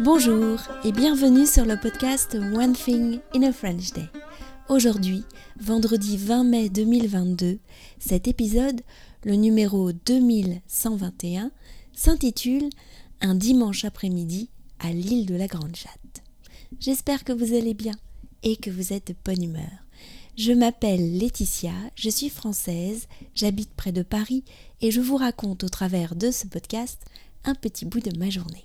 Bonjour et bienvenue sur le podcast One Thing in a French Day. Aujourd'hui, vendredi 20 mai 2022, cet épisode, le numéro 2121, s'intitule Un dimanche après-midi à l'île de la Grande Chatte. J'espère que vous allez bien et que vous êtes de bonne humeur. Je m'appelle Laetitia, je suis française, j'habite près de Paris et je vous raconte au travers de ce podcast un petit bout de ma journée.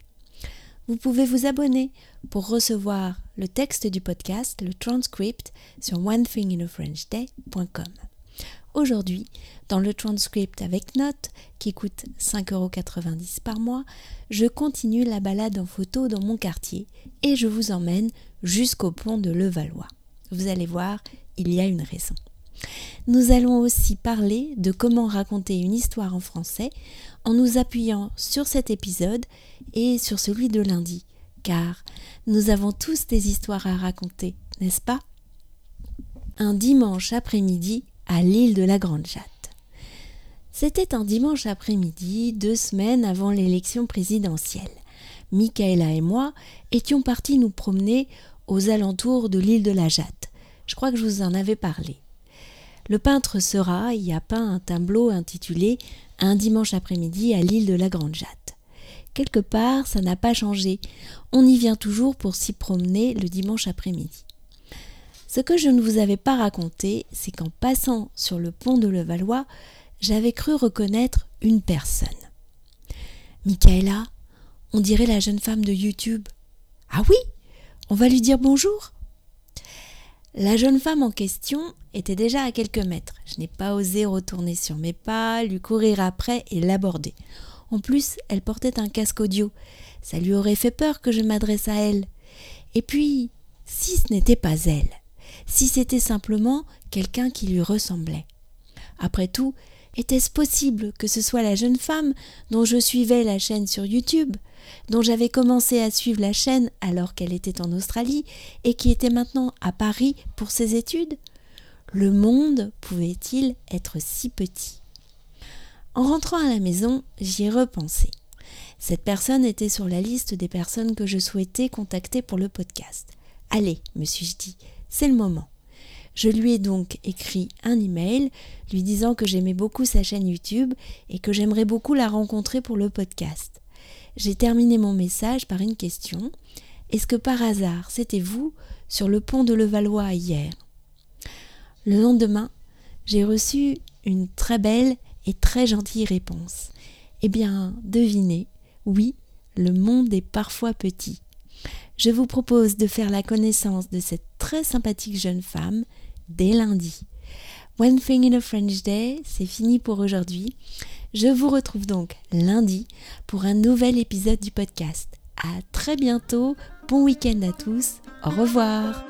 Vous pouvez vous abonner pour recevoir le texte du podcast, le transcript, sur onethinginafrenchday.com. Aujourd'hui, dans le transcript avec notes, qui coûte 5,90€ par mois, je continue la balade en photo dans mon quartier et je vous emmène jusqu'au pont de Levallois. Vous allez voir, il y a une raison. Nous allons aussi parler de comment raconter une histoire en français en nous appuyant sur cet épisode et sur celui de lundi, car nous avons tous des histoires à raconter, n'est-ce pas? Un dimanche après-midi à l'île de la Grande Chatte. C'était un dimanche après-midi, deux semaines avant l'élection présidentielle. Michaela et moi étions partis nous promener aux alentours de l'île de la Jatte. Je crois que je vous en avais parlé. Le peintre Sera y a peint un tableau intitulé Un dimanche après-midi à l'île de la Grande Jatte. Quelque part, ça n'a pas changé. On y vient toujours pour s'y promener le dimanche après-midi. Ce que je ne vous avais pas raconté, c'est qu'en passant sur le pont de Levallois, j'avais cru reconnaître une personne. Michaela, on dirait la jeune femme de YouTube. Ah oui? On va lui dire bonjour? La jeune femme en question était déjà à quelques mètres. Je n'ai pas osé retourner sur mes pas, lui courir après et l'aborder. En plus, elle portait un casque audio. Ça lui aurait fait peur que je m'adresse à elle. Et puis, si ce n'était pas elle si c'était simplement quelqu'un qui lui ressemblait. Après tout, était-ce possible que ce soit la jeune femme dont je suivais la chaîne sur YouTube, dont j'avais commencé à suivre la chaîne alors qu'elle était en Australie et qui était maintenant à Paris pour ses études? Le monde pouvait-il être si petit? En rentrant à la maison, j'y ai repensé. Cette personne était sur la liste des personnes que je souhaitais contacter pour le podcast. Allez, me suis-je dit, c'est le moment. Je lui ai donc écrit un email lui disant que j'aimais beaucoup sa chaîne YouTube et que j'aimerais beaucoup la rencontrer pour le podcast. J'ai terminé mon message par une question. Est-ce que par hasard c'était vous sur le pont de Levallois hier? Le lendemain, j'ai reçu une très belle et très gentille réponse. Eh bien, devinez, oui, le monde est parfois petit je vous propose de faire la connaissance de cette très sympathique jeune femme dès lundi. One Thing in a French Day, c'est fini pour aujourd'hui. Je vous retrouve donc lundi pour un nouvel épisode du podcast. À très bientôt, bon week-end à tous, au revoir.